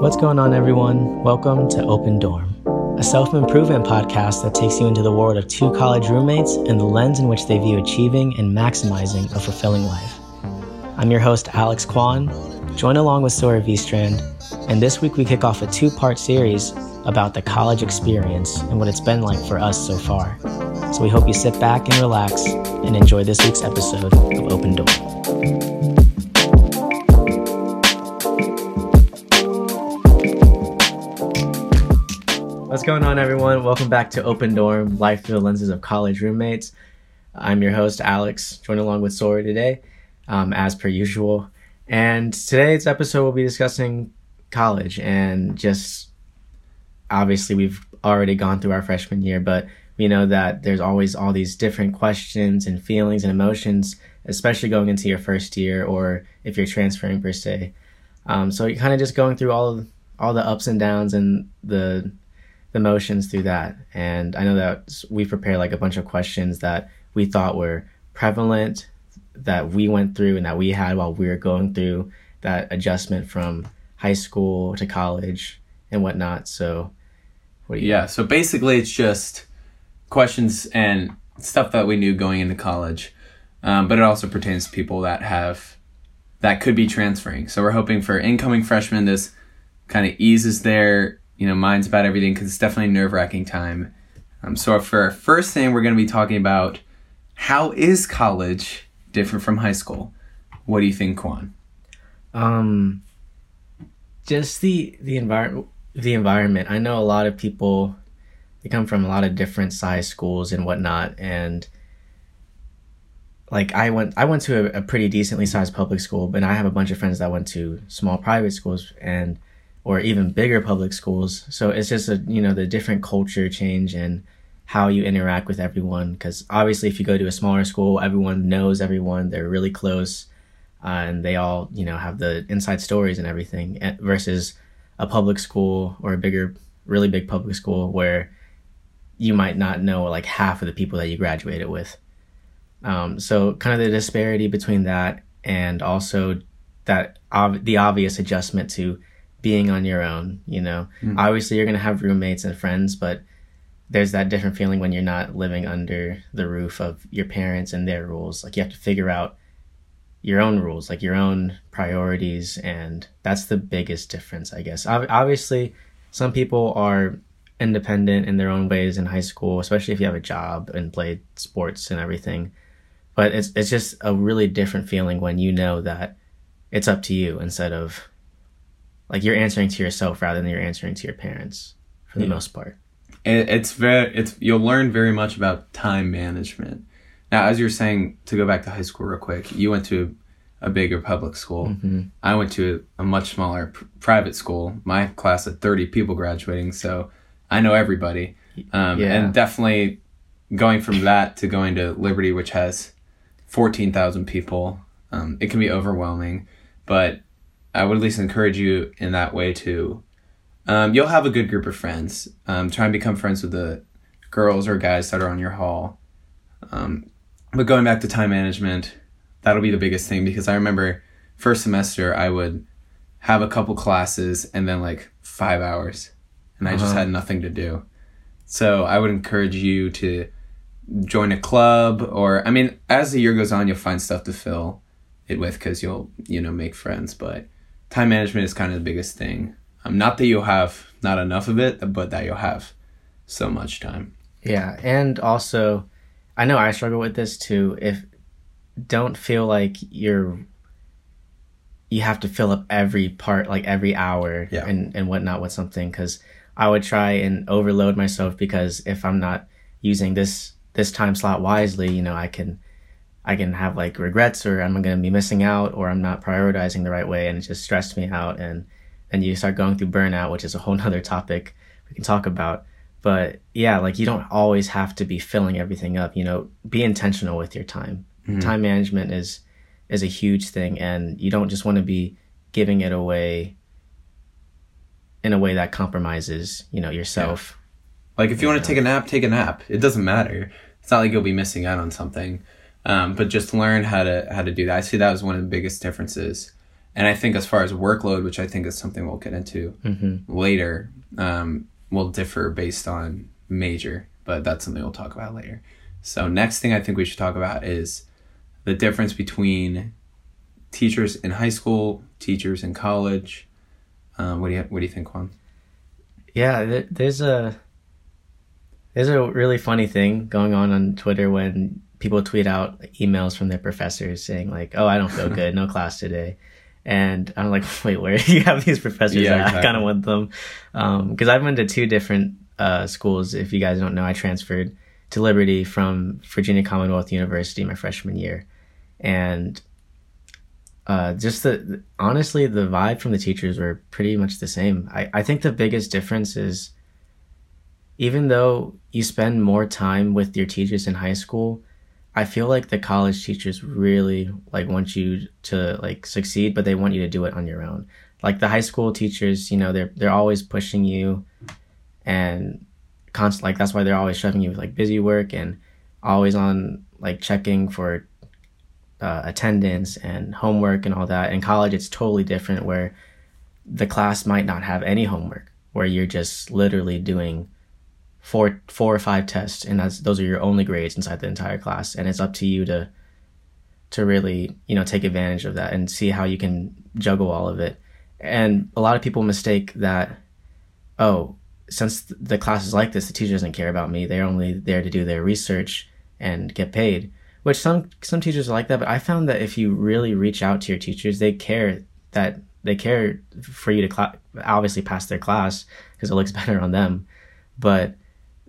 What's going on, everyone? Welcome to Open Dorm, a self improvement podcast that takes you into the world of two college roommates and the lens in which they view achieving and maximizing a fulfilling life. I'm your host, Alex Kwan. Join along with Sawyer Strand, and this week we kick off a two part series about the college experience and what it's been like for us so far. So we hope you sit back and relax and enjoy this week's episode of Open Dorm. What's going on, everyone? Welcome back to Open Dorm, Life Through the Lenses of College Roommates. I'm your host, Alex, joined along with Sawyer today, um, as per usual. And today's episode, we'll be discussing college and just obviously we've already gone through our freshman year, but we know that there's always all these different questions and feelings and emotions, especially going into your first year or if you're transferring per se. Um, so you're kind of just going through all of, all the ups and downs and the the motions through that. And I know that we prepared like a bunch of questions that we thought were prevalent that we went through and that we had while we were going through that adjustment from high school to college and whatnot. So, what yeah. So basically, it's just questions and stuff that we knew going into college, um, but it also pertains to people that have that could be transferring. So we're hoping for incoming freshmen. This kind of eases their you know minds about everything because it's definitely nerve wracking time. Um, so for our first thing, we're going to be talking about how is college different from high school? What do you think, Kwan? Um, just the the environment. The environment. I know a lot of people. They come from a lot of different size schools and whatnot, and like I went, I went to a, a pretty decently sized public school, but I have a bunch of friends that went to small private schools, and or even bigger public schools. So it's just a you know the different culture change and how you interact with everyone. Because obviously, if you go to a smaller school, everyone knows everyone. They're really close, uh, and they all you know have the inside stories and everything. Versus a public school or a bigger, really big public school where you might not know like half of the people that you graduated with. Um, so kind of the disparity between that and also that ob- the obvious adjustment to being on your own, you know. Mm-hmm. Obviously you're going to have roommates and friends, but there's that different feeling when you're not living under the roof of your parents and their rules. Like you have to figure out your own rules, like your own priorities, and that's the biggest difference, I guess. Obviously, some people are independent in their own ways in high school, especially if you have a job and play sports and everything. But it's it's just a really different feeling when you know that it's up to you instead of like you're answering to yourself rather than you're answering to your parents for the yeah. most part. it's very it's you'll learn very much about time management. Now, as you're saying, to go back to high school real quick, you went to a bigger public school. Mm-hmm. I went to a, a much smaller pr- private school. My class had 30 people graduating, so I know everybody. Um, yeah. And definitely going from that to going to Liberty, which has 14,000 people, um, it can be overwhelming. But I would at least encourage you in that way to. Um, you'll have a good group of friends. Um, try and become friends with the girls or guys that are on your hall. Um, but going back to time management, that'll be the biggest thing because I remember first semester I would have a couple classes and then like five hours, and I uh-huh. just had nothing to do. So I would encourage you to join a club or I mean, as the year goes on, you'll find stuff to fill it with because you'll you know make friends, but time management is kind of the biggest thing. Um, not that you'll have not enough of it, but that you'll have so much time. Yeah, and also, I know I struggle with this too. If don't feel like you're you have to fill up every part like every hour yeah. and and whatnot with something because I would try and overload myself because if I'm not using this this time slot wisely, you know, I can I can have like regrets or I'm going to be missing out or I'm not prioritizing the right way and it just stressed me out and then you start going through burnout, which is a whole nother topic we can talk about. But yeah, like you don't always have to be filling everything up, you know, be intentional with your time. Mm-hmm. Time management is is a huge thing and you don't just want to be giving it away in a way that compromises, you know, yourself. Yeah. Like if you, you want to take a nap, take a nap. It doesn't matter. It's not like you'll be missing out on something. Um, but just learn how to how to do that. I see that as one of the biggest differences. And I think as far as workload, which I think is something we'll get into Mm-hmm. later, um, will differ based on major, but that's something we'll talk about later. So next thing I think we should talk about is the difference between teachers in high school, teachers in college. Um, what do you what do you think, Kwan? Yeah, there's a there's a really funny thing going on on Twitter when people tweet out emails from their professors saying like, "Oh, I don't feel good, no class today," and I'm like, "Wait, where do you have these professors? Yeah, at? I kind of want them because I've been to two different uh, schools. If you guys don't know, I transferred to Liberty from Virginia Commonwealth University my freshman year, and uh, just the honestly the vibe from the teachers were pretty much the same. I, I think the biggest difference is even though you spend more time with your teachers in high school, I feel like the college teachers really like want you to like succeed, but they want you to do it on your own. Like the high school teachers, you know, they're they're always pushing you and constant like that's why they're always shoving you with like busy work and always on like checking for uh, attendance and homework and all that. In college, it's totally different where the class might not have any homework, where you're just literally doing four four or five tests, and that's those are your only grades inside the entire class, and it's up to you to to really you know take advantage of that and see how you can juggle all of it. And a lot of people mistake that, oh, since the class is like this, the teacher doesn't care about me. They're only there to do their research and get paid which some some teachers are like that but i found that if you really reach out to your teachers they care that they care for you to cla obviously pass their class because it looks better on them but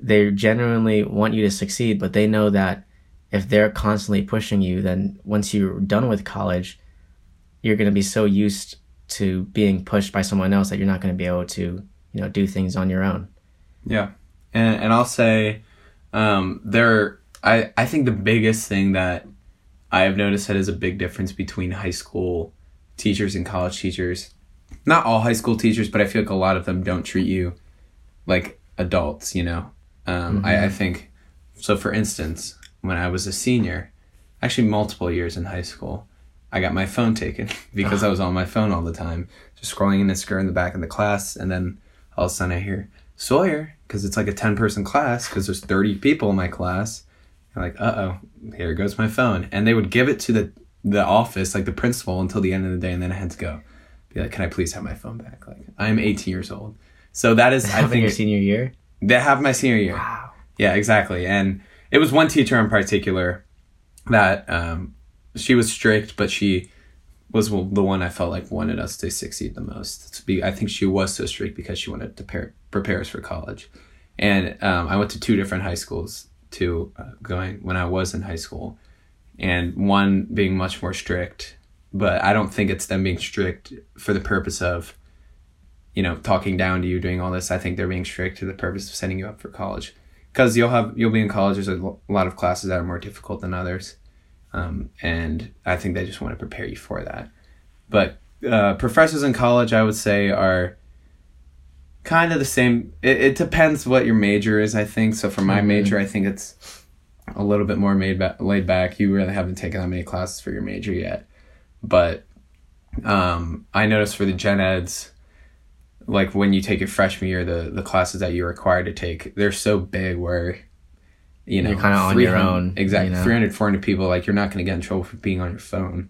they genuinely want you to succeed but they know that if they're constantly pushing you then once you're done with college you're going to be so used to being pushed by someone else that you're not going to be able to you know do things on your own Yeah, and and I'll say, um, there. I I think the biggest thing that I have noticed that is a big difference between high school teachers and college teachers. Not all high school teachers, but I feel like a lot of them don't treat you like adults. You know, um, I, I think so. For instance, when I was a senior, actually multiple years in high school, I got my phone taken because I was on my phone all the time, just scrolling in Instagram in the back of the class, and then all of a sudden I hear Sawyer because it's like a ten person class because there's thirty people in my class. I'm like, uh oh, here goes my phone, and they would give it to the the office, like the principal, until the end of the day, and then I had to go. Be like, can I please have my phone back? Like, I'm 18 years old, so that is I think your senior year they have my senior year. wow Yeah, exactly. And it was one teacher in particular that um, she was strict, but she was the one I felt like wanted us to succeed the most. To be, I think she was so strict because she wanted to prepare, prepare us for college. And um, I went to two different high schools to uh, going when I was in high school, and one being much more strict. But I don't think it's them being strict for the purpose of you know talking down to you doing all this i think they're being strict to the purpose of setting you up for college. Because you'll have you'll be in college. There's a lot of classes that are more difficult than others. Um, and i think they just want to prepare you for that. But uh, professors in college i would say are kind of the same. It, it depends what your major is i think. So for my Mhm. major i think it's a little bit more made ba- laid back. You really haven't taken that many classes for your major yet. But um, i noticed for the gen eds like when you take your freshman year, the the classes that you're required to take, they're so big where you know You're kinda on your 300 own, Exactly, you know? 300, 400 people. Like you're not going to get in trouble for being on your phone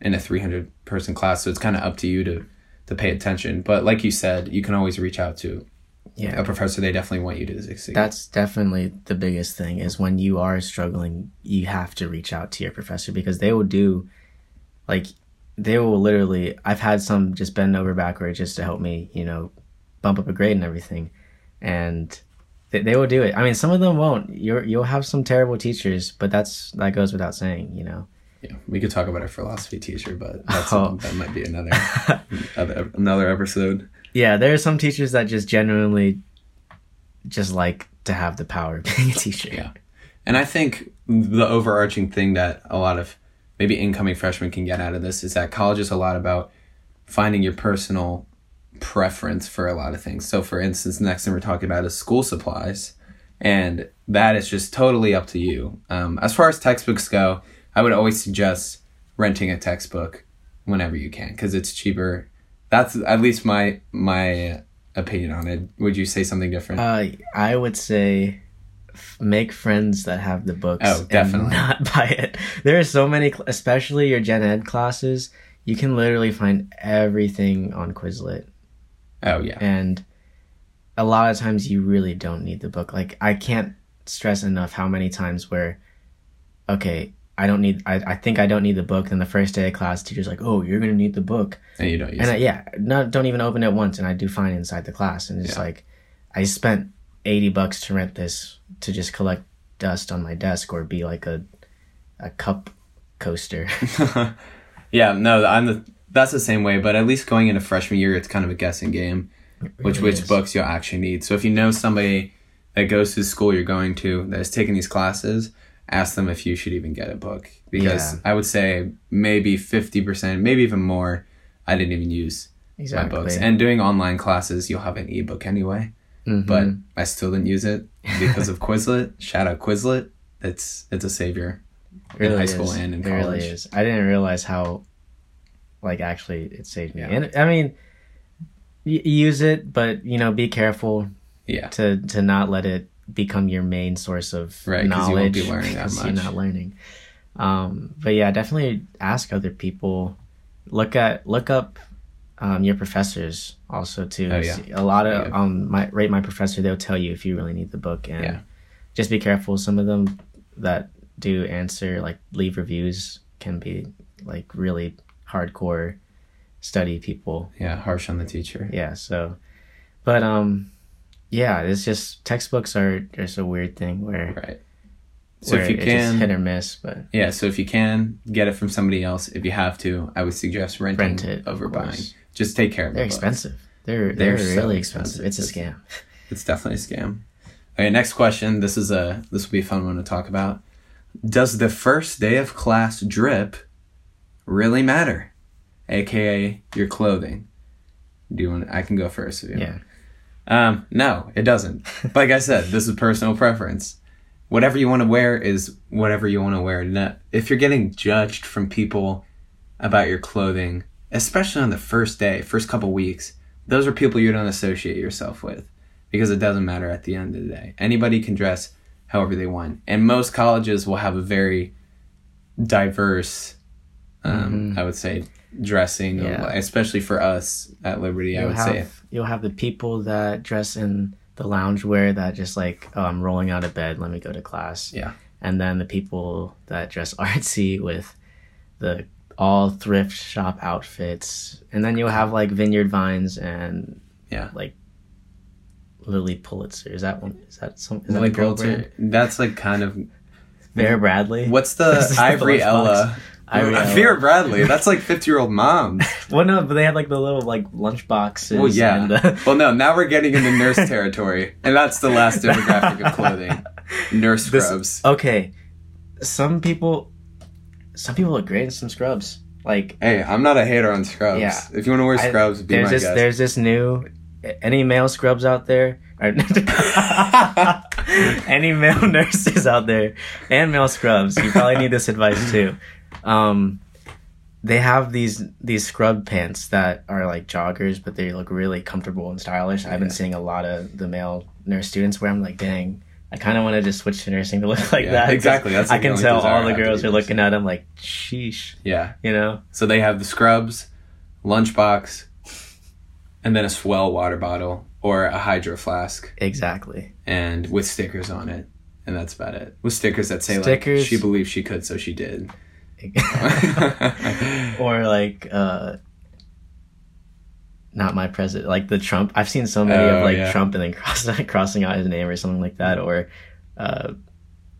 in a 300 person class. So it's kind of up to you to to pay attention. But like you said, you can always reach out to yeah a professor. They definitely want you to succeed. That's definitely the biggest thing is when you are struggling, you have to reach out to your professor because they will do like they will literally I've had some just bend over backwards just to help me, you know, bump up a grade and everything. And they, they will do it. I mean, some of them won't. You're you'll have some terrible teachers, but that's that goes without saying, you know. yeah, we could talk about our philosophy teacher, but that's Oh. that might be another other, another episode. Yeah, there are some teachers that just genuinely just like to have the power of being a teacher. Yeah. And I think the overarching thing that a lot of maybe incoming freshmen can get out of this is that college is a lot about finding your personal preference for a lot of things. So, for instance, next thing we're talking about is school supplies. And that is just totally up to you. Um, as far as textbooks go, I would always suggest renting a textbook whenever you can because it's cheaper. That's at least my my opinion on it. Would you say something different? Uh, I would say make friends that have the books. Oh, definitely. And not buy it. There are so many, especially your gen ed classes. You can literally find everything on Quizlet, oh yeah, and a lot of times you really don't need the book. Like I can't stress enough how many times where, okay, I don't need. I, I think I don't need the book. Then the first day of class, teacher's like, "Oh, you're gonna need the book." and you don't use and I, yeah, no, don't even open it once, and I do fine inside the class. And it's Yeah. like, I spent eighty bucks to rent this to just collect dust on my desk or be like a a cup coaster. yeah, no, I'm the that's the same way. But at least going into freshman year, it's kind of a guessing game, which which is. books you'll actually need. So if you know somebody that goes to the school you're going to that is taking these classes, ask them if you should even get a book because Yeah. I would say maybe fifty percent, maybe even more. I didn't even use exactly. my books. And doing online classes, you'll have an ebook anyway. Mhm. But I still didn't use it because of Quizlet. Shout out Quizlet. It's it's a savior. It in high school and in It really college. is. I didn't realize how, like, actually, it saved me. Yeah. And I mean, y- use it, but you know, be careful Yeah. to to not let it become your main source of Right, 'cause you won't knowledge be learning you're much. not learning. Um, but yeah, definitely ask other people. Look at look up um, your professors also too. Oh, yeah. A lot of Yeah. um, my rate my professor. They'll tell you if you really need the book and Yeah. just be careful. Some of them that do answer like leave reviews can be like really hardcore study people Yeah. Harsh on the teacher. yeah so but um yeah it's just textbooks are just a weird thing where, Right. So if you can hit or miss but yeah. So if you can get it from somebody else, if you have to, I would suggest renting rent it over buying. Just take care of them. they're books. expensive they're They're they're, really expensive. expensive. it's a scam It's definitely a scam. Okay, next question. This is a this will be a fun one to talk about. Does the first day of class drip really matter? AKA your clothing. Do you want I can go first if you want. yeah Um, no, it doesn't. like I said, this is personal preference. Whatever you want to wear is whatever you want to wear. If you're getting judged from people about your clothing, especially on the first day, first couple weeks, those are people you don't associate yourself with because it doesn't matter at the end of the day. Anybody can dress however they want. And most colleges will have a very diverse, um, I would say, dressing, Mm-hmm. Yeah. especially for us at Liberty, I you'll would have say. you'll have the people that dress in the lounge wear that just like oh i'm rolling out of bed let me go to class Yeah. and then the people that dress artsy with the all thrift shop outfits and then you'll have like vineyard vines and Yeah. like Lilly Pulitzer is that one is that some is that Lilly girl Pulitzer. brand? That's like kind of Vera Bradley what's the is the Ivory. Ella? Ivory Ella. Vera Bradley. That's like fifty year old mom. well no but they had like the little like lunch boxes Well, yeah. and the- Well, no. Now we're getting into nurse territory, and that's the last demographic of clothing. Nurse This- scrubs. okay some people some people look great in some scrubs like Hey, I'm not a hater on scrubs. Yeah. If you want to wear I- scrubs, be there's my this guest. there's this new any male scrubs out there any male nurses out there and male scrubs you probably need this advice too um they have these these scrub pants that are like joggers but they look really comfortable and stylish i've been seeing a lot of the male nurse students where i'm like dang I kind of want to just switch to nursing to look like Yeah, that. exactly. That's I like the can tell all the girls are looking at him like, sheesh, yeah. you know? So they have the scrubs, lunchbox, and then a swell water bottle or a hydro flask, Exactly. and with stickers on it. And that's about it. With stickers that say Stickers. like she believed she could, so she did. or like uh not my president like the trump i've seen so many Oh, of like yeah. trump and then cross, crossing out his name or something like that or uh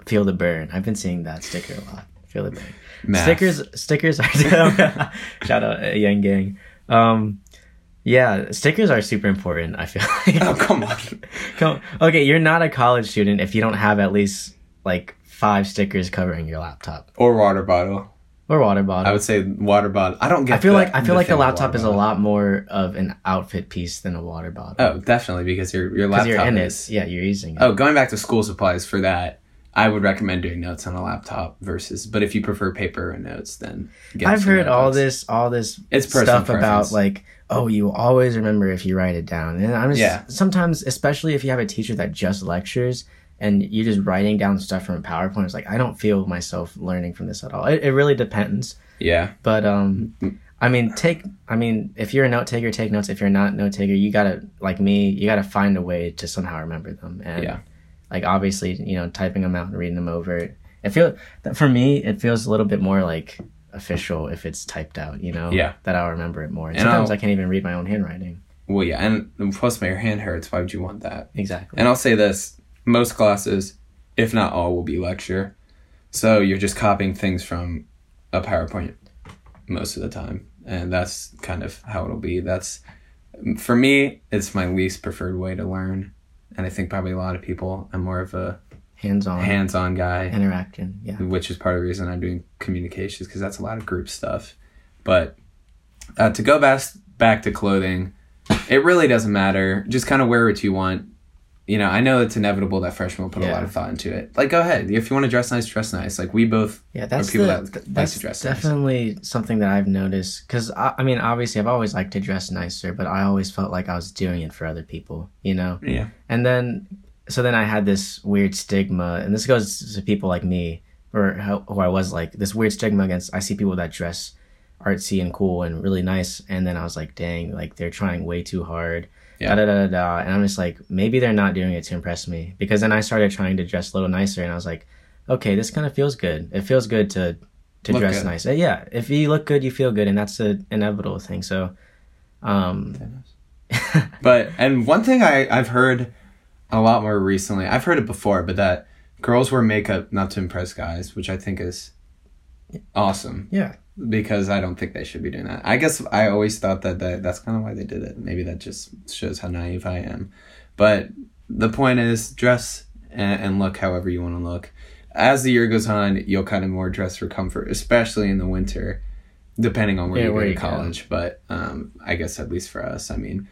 feel the burn i've been seeing that sticker a lot feel the burn Math. stickers stickers are shout out uh, Yang Gang um yeah stickers are super important i feel like Oh come on. Come- okay you're not a college student if you don't have at least like five stickers covering your laptop Or water bottle. Or water bottle I would say water bottle. I don't get. I feel the- like I feel like the laptop is a lot more of an outfit piece than a water bottle. Oh, definitely because your your laptop you're in is. it. Yeah, you're using it. Oh, going back to school supplies for that. I would recommend doing notes on a laptop versus. But if you prefer paper and notes, then get I've heard all this all this It's stuff preference. about like oh you always remember if you write it down and I'm just Yeah. sometimes especially if you have a teacher that just lectures and you're just writing down stuff from a PowerPoint it's like I don't feel myself learning from this at all. It, it really depends. Yeah, but um I mean take I mean if you're a note taker take notes. If you're not note taker you gotta like me you gotta find a way to somehow remember them. And Yeah. like obviously you know typing them out and reading them over it feel for me it feels a little bit more like official if it's typed out you know? Yeah. that i'll remember it more. And sometimes I'll- i can't even read my own handwriting. Well, yeah, and plus my hand hurts. Why would you want that? exactly. And I'll say this: most classes, if not all, will be lecture. So you're just copying things from a PowerPoint most of the time, and that's kind of how it'll be. That's for me. It's my least preferred way to learn, and I think probably a lot of people. I'm more of a hands-on hands-on guy. interaction yeah which is part of the reason I'm doing communications because that's a lot of group stuff. But uh, to go back back to clothing, it really doesn't matter. Just kind of wear what you want. You know, I know it's inevitable that freshmen will put a lot of thought into it. Like, go ahead. If you want to dress nice, dress nice. Like we both. yeah that's people the, that like that's to dress nice. definitely something that i've noticed because I, I mean obviously i've always liked to dress nicer but i always felt like i was doing it for other people you know Yeah. And then, so then I had this weird stigma, and this goes to people like me, or how, who I was like, this weird stigma against, I see people that dress artsy and cool and really nice, and then I was like, dang, like they're trying way too hard. Yeah. Da, da, da, da. And I'm just like, maybe they're not doing it to impress me. Because then I started trying to dress a little nicer, and I was like, okay, this kind of feels good. It feels good to to Look dress good. nice. Uh, Yeah, if you look good, you feel good, and that's an inevitable thing. So, um, But and one thing I I've heard a lot more recently. I've heard it before, but that girls wear makeup not to impress guys, which I think is awesome. yeah, because I don't think they should be doing that. I guess I always thought that, that that's kind of why they did it. Maybe that just shows how naive I am. But the point is, dress and, and look however you want to look. As the year goes on, you'll kind of more dress for comfort, especially in the winter, depending on where Yeah, you go to college. But um, I guess at least for us, I mean,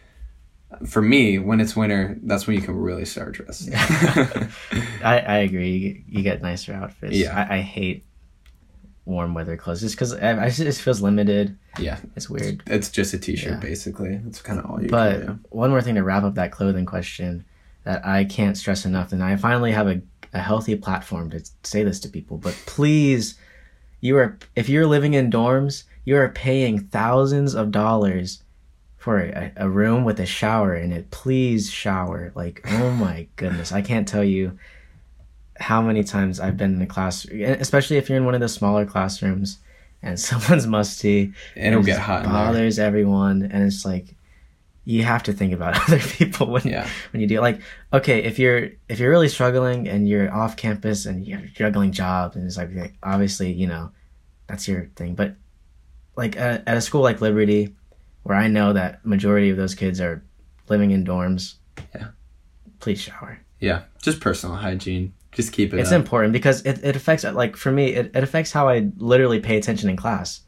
for me, when it's winter, that's when you can really start dressing. I, I agree. You, get- you get nicer outfits. Yeah. I, I hate warm weather clothes just because I, I it just feels limited. yeah, It's weird. it's just a t-shirt Yeah. basically. That's kind of all you But can one more thing to wrap up that clothing question that I can't stress enough, and I finally have a, a healthy platform to say this to people. But please, you are if you're living in dorms, you are paying thousands of dollars for a, a room with a shower in it. Please shower. Like, oh my goodness, I can't tell you how many times I've been in a class, especially if you're in one of the smaller classrooms and someone's musty And it'll get hot bothers everyone and it's like you have to think about other people when Yeah. when you do like okay if you're if you're really struggling and you're off campus and you're juggling jobs and it's like, like, obviously you know that's your thing but like at, at a school like liberty where i know that majority of those kids are living in dorms Yeah. please shower Yeah, just personal hygiene. Just keep it it's up. important because it, it affects like for me it, it affects how i literally pay attention in class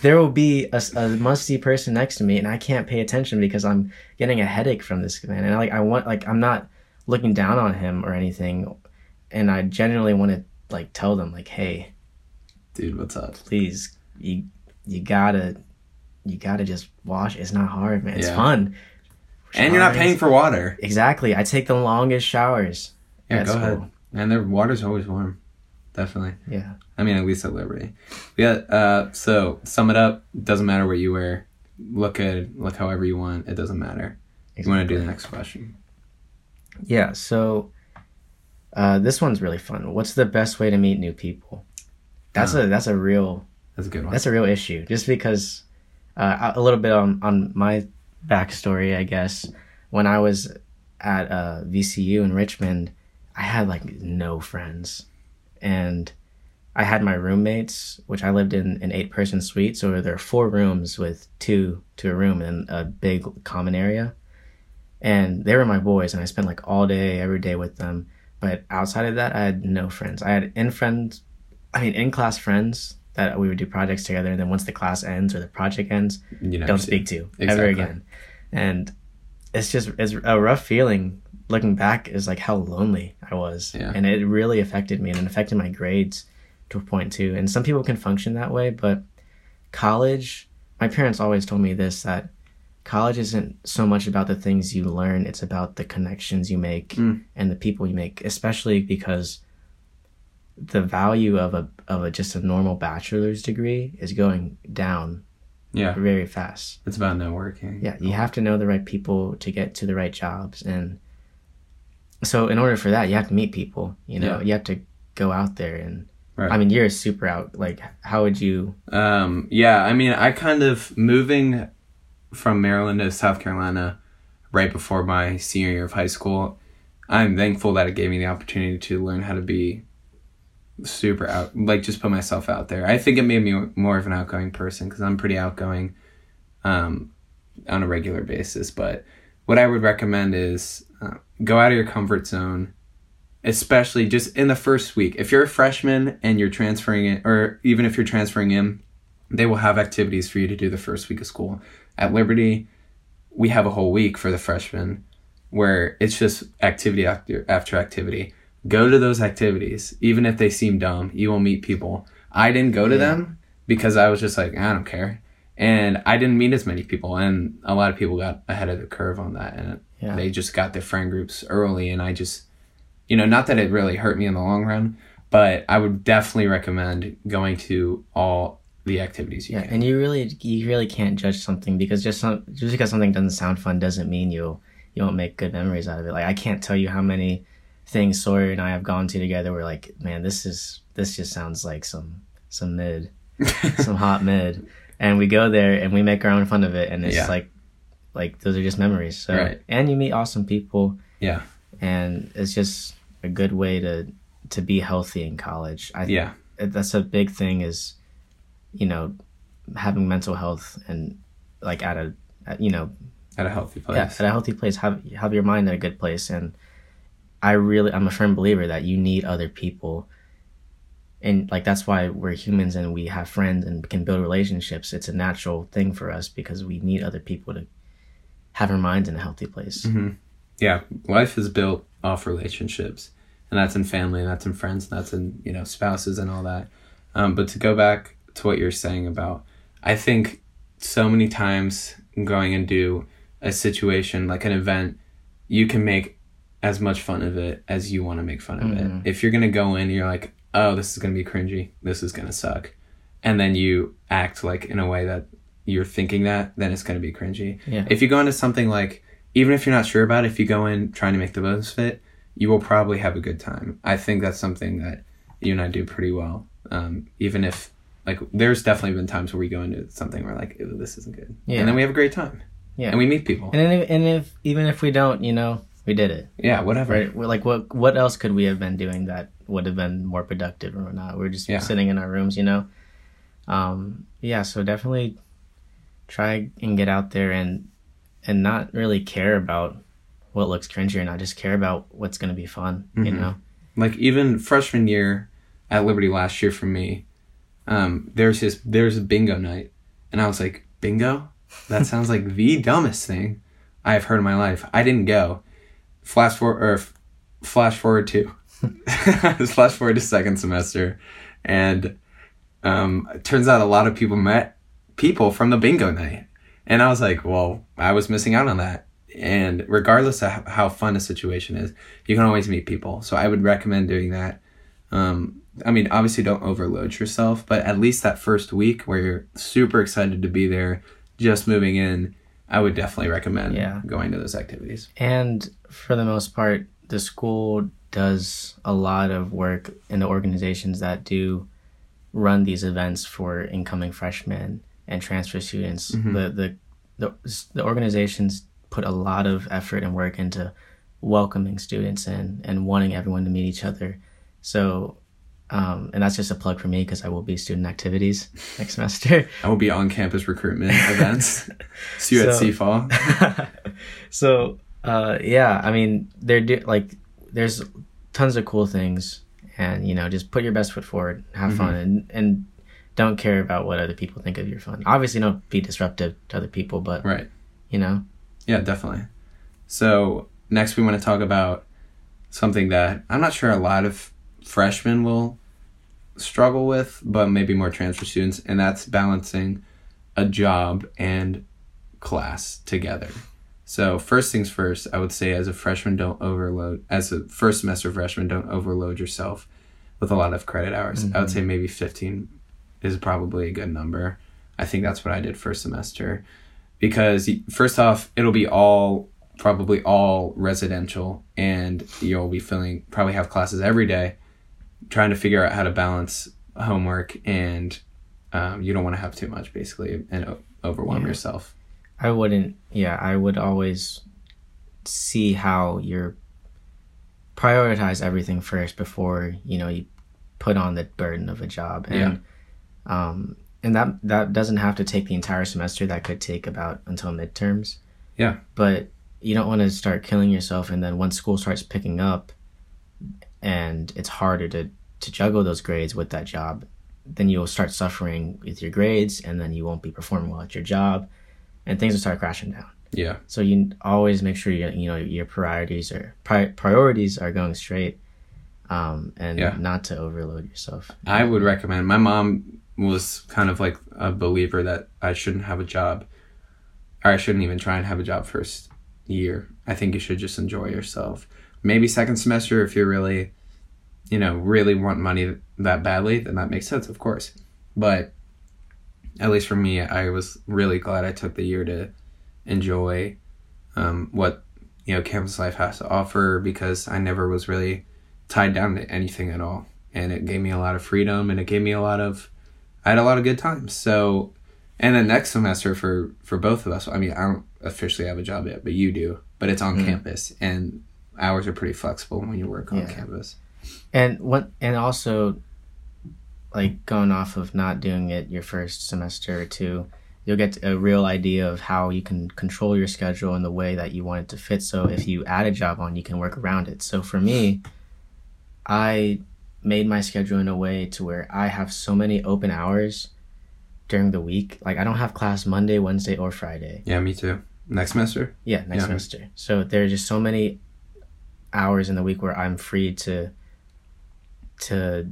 there will be a, a musty person next to me and i can't pay attention because i'm getting a headache from this man and like i want like i'm not looking down on him or anything and i genuinely want to like tell them like hey Dude, what's up? please you you gotta you gotta just wash it's not hard man it's Yeah. fun And you're not paying for water. exactly i take the longest showers Yeah, go ahead. And their water's always warm. Definitely. yeah I mean, at least at Liberty. Yeah. uh, so sum it up. Doesn't matter what you wear. Look good. Look however you want. It doesn't matter. You want to do the next question? Yeah, so uh, this one's really fun. What's the best way to meet new people? That's a that's a real That's a good one. that's a real issue. Just because uh, a little bit on on my backstory, I guess. When I was at uh, VCU in Richmond, I had like no friends, and I had my roommates, which I lived in an eight person suite. So there are four rooms with two to a room and a big common area. And they were my boys, and I spent like all day, every day with them. But outside of that, I had no friends. I had in friends, I mean, in class friends that we would do projects together. And then once the class ends or the project ends, you know, don't speak to ever again. And it's just it's a rough feeling looking back is like how lonely I was, Yeah. and it really affected me and it affected my grades to a point too. And some people can function that way, but college, my parents always told me this that college isn't so much about the things you learn; it's about the connections you make Mm. and the people you make, especially because the value of a of a just a normal bachelor's degree is going down Yeah. very fast. It's about networking. Yeah, you have to know the right people to get to the right jobs, and so in order for that, you have to meet people. You know, Yeah. you have to go out there, and Right. I mean, you're super out. Like, how would you? Um, yeah, I mean, I kind of moving from Maryland to South Carolina right before my senior year of high school. I'm thankful that it gave me the opportunity to learn how to be super out, like just put myself out there. I think it made me more of an outgoing person because I'm pretty outgoing um, on a regular basis. But what I would recommend is uh, go out of your comfort zone especially just in the first week. If you're a freshman and you're transferring it, or even if you're transferring in, they will have activities for you to do the first week of school. At Liberty, we have a whole week for the freshmen where it's just activity after, after activity. Go to those activities, even if they seem dumb. You will meet people. I didn't go to Yeah. them because I was just like, I don't care. And I didn't meet as many people, and a lot of people got ahead of the curve on that, and Yeah. they just got their friend groups early. And I just, you know, not that it really hurt me in the long run, but I would definitely recommend going to all the activities you Yeah, can. and you really you really can't judge something because just some just because something doesn't sound fun doesn't mean you you won't make good memories out of it. Like I can't tell you how many things Sawyer and I have gone to together. Where like, man, this is this just sounds like some some mid, some hot mid, and we go there and we make our own fun of it, and it's Yeah. like like those are just memories. So Right. and you meet awesome people. Yeah. and it's just a good way to to be healthy in college. I yeah. that's a big thing is you know having mental health and like at a at, you know At a healthy place. yeah, at a healthy place have have your mind in a good place and i really i'm a firm believer that you need other people and like that's why we're humans and we have friends and can build relationships it's a natural thing for us because we need other people to have our minds in a healthy place hmm Yeah. Life is built off relationships, and that's in family, and that's in friends, and that's in you know spouses and all that. Um, but to go back to what you're saying about, I think so many times going into a situation like an event, you can make as much fun of it as you want to make fun of Mhm. it. If you're gonna go in, you're like, oh, this is gonna be cringy, this is gonna suck, and then you act like in a way that you're thinking that, then it's gonna be cringy. yeah If you go into something like, even if you're not sure about it, if you go in trying to make the most fit, you will probably have a good time. I think that's something that you and I do pretty well. Um, even if, like, there's definitely been times where we go into something where like, this isn't good, Yeah. and then we have a great time, yeah and we meet people. and if, and if even if we don't you know we did it yeah, whatever. right we're like what what else could we have been doing that would have been more productive or not we're just Yeah. sitting in our rooms you know um yeah so definitely try and get out there and and not really care about what looks cringy or not just care about what's going to be fun you Mhm. know Like even freshman year at Liberty last year for me, um, there's this there's a bingo night, and I was like, bingo? That sounds like the dumbest thing I have heard in my life. I didn't go. Flash forward or flash forward to flash forward to second semester, and um, it turns out a lot of people met people from the bingo night, and I was like, well, I was missing out on that. And regardless of how fun a situation is, you can always meet people. So I would recommend doing that. Um, I mean, obviously, don't overload yourself, but at least that first week where you're super excited to be there, just moving in, I would definitely recommend Yeah. going to those activities. and for the most part the school does a lot of work in the organizations that do run these events for incoming freshmen and transfer students Mhm. the, the the the organizations put a lot of effort and work into welcoming students in and wanting everyone to meet each other so um, and that's just a plug for me because I will be student activities next semester. I will be on campus recruitment events. See you at So- CFAW. so uh, yeah, I mean, they're do- like there's tons of cool things, and you know, just put your best foot forward, have fun, and and don't care about what other people think of your fun. Obviously, don't be disruptive to other people, but Right. you know, Yeah, definitely. So next we want to talk about something that I'm not sure a lot of freshmen will struggle with, but maybe more transfer students, and that's balancing a job and class together. So first things first, I would say as a freshman, don't overload. As a first semester freshman, don't overload yourself with a lot of credit hours. Mm-hmm. I would say maybe fifteen is probably a good number. I think that's what I did first semester, because first off, it'll be all probably all residential, and you'll be feeling probably have classes every day, trying to figure out how to balance homework and um, you don't want to have too much basically and overwhelm yeah. yourself. I wouldn't. Yeah, I would always see how you're prioritize everything first before you know you put on the burden of a job and yeah. um and that that doesn't have to take the entire semester that could take about until midterms yeah but you don't want to start killing yourself and then once school starts picking up and it's harder to to juggle those grades with that job then you'll start suffering with your grades and then you won't be performing well at your job and things will start crashing down. Yeah. So you always make sure you you know your priorities are pri- priorities are going straight, um, and yeah. not to overload yourself. I would recommend. My mom was kind of like a believer that I shouldn't have a job, or I shouldn't even try and have a job first year. I think you should just enjoy yourself. Maybe second semester if you're really, you know, really want money that badly, then that makes sense, of course. But at least for me, I was really glad I took the year to enjoy um, what you know campus life has to offer because I never was really tied down to anything at all, and it gave me a lot of freedom and it gave me a lot of I had a lot of good times. So, and then next semester for for both of us, I mean, I don't officially have a job yet, but you do, but it's on mm. campus and hours are pretty flexible when you work on yeah. campus. And what and also like going off of not doing it your first semester or two, you'll get a real idea of how you can control your schedule in the way that you want it to fit. So if you add a job on, you can work around it. So for me, I made my schedule in a way to where I have so many open hours during the week. Like I don't have class Monday, Wednesday, or Friday. Yeah, me too. Next semester? Yeah, next yeah. semester. So there are just so many hours in the week where I'm free to to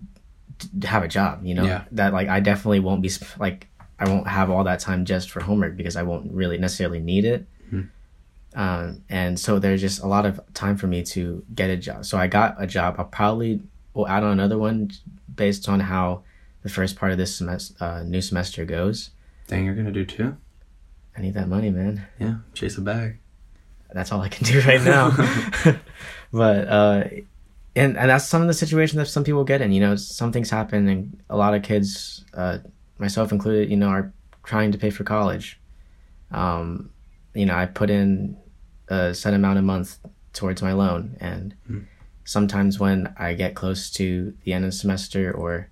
have a job you know? Yeah. that like i definitely won't be like i won't have all that time just for homework because i won't really necessarily need it. Mm-hmm. um, and so there's just a lot of time for me to get a job. So i got a job. I'll probably will add on another one based on how the first part of this semester uh, new semester goes. Dang you're gonna do two? I need that money man. Yeah chase a bag that's all i can do right now but uh and and that's some of the situations that some people get in. You know, some things happen, and a lot of kids, uh, myself included, you know, are trying to pay for college. Um, you know, I put in a set amount a month towards my loan, and mm. sometimes when I get close to the end of the semester or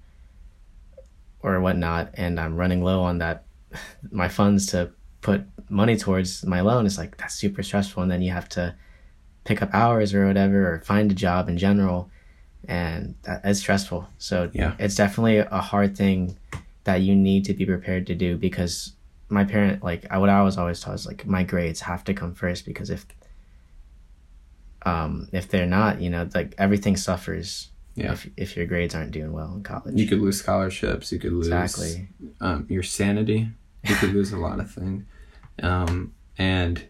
or whatnot, and I'm running low on that, my funds to put money towards my loan, it's like that's super stressful, and then you have to pick up hours or whatever or find a job in general and that, it's stressful. So yeah. it's definitely a hard thing that you need to be prepared to do because my parent like what i was always taught is like my grades have to come first because if um if they're not you know like everything suffers yeah. if, if your grades aren't doing well in college. You could lose scholarships you could lose exactly. um, your sanity you could lose a lot of things. Um, and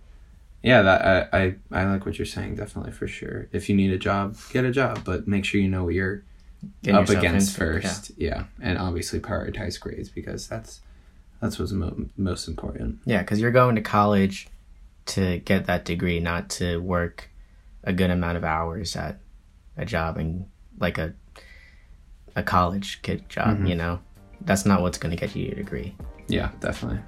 yeah, that I, I I like what you're saying definitely for sure. If you need a job, get a job, but make sure you know what you're Getting up against first. Yeah. yeah. and obviously prioritize grades because that's that's what's mo- most important. Yeah, because you're going to college to get that degree, not to work a good amount of hours at a job and like a a college kid job. Mm-hmm. You know, that's not what's going to get you your degree. Yeah, definitely.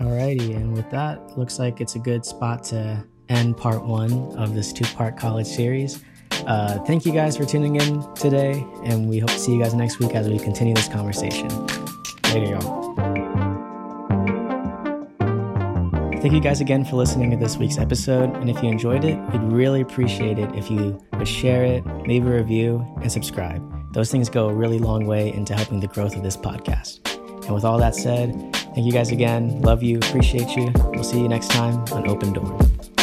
Alrighty, and with that, looks like it's a good spot to end part one of this two part college series. Uh, thank you guys for tuning in today, and we hope to see you guys next week as we continue this conversation. Later, y'all. Thank you guys again for listening to this week's episode. And if you enjoyed it, we'd really appreciate it if you would share it, leave a review, and subscribe. Those things go a really long way into helping the growth of this podcast. And with all that said, Thank you guys again. Love you. Appreciate you. We'll see you next time on Open Dorm.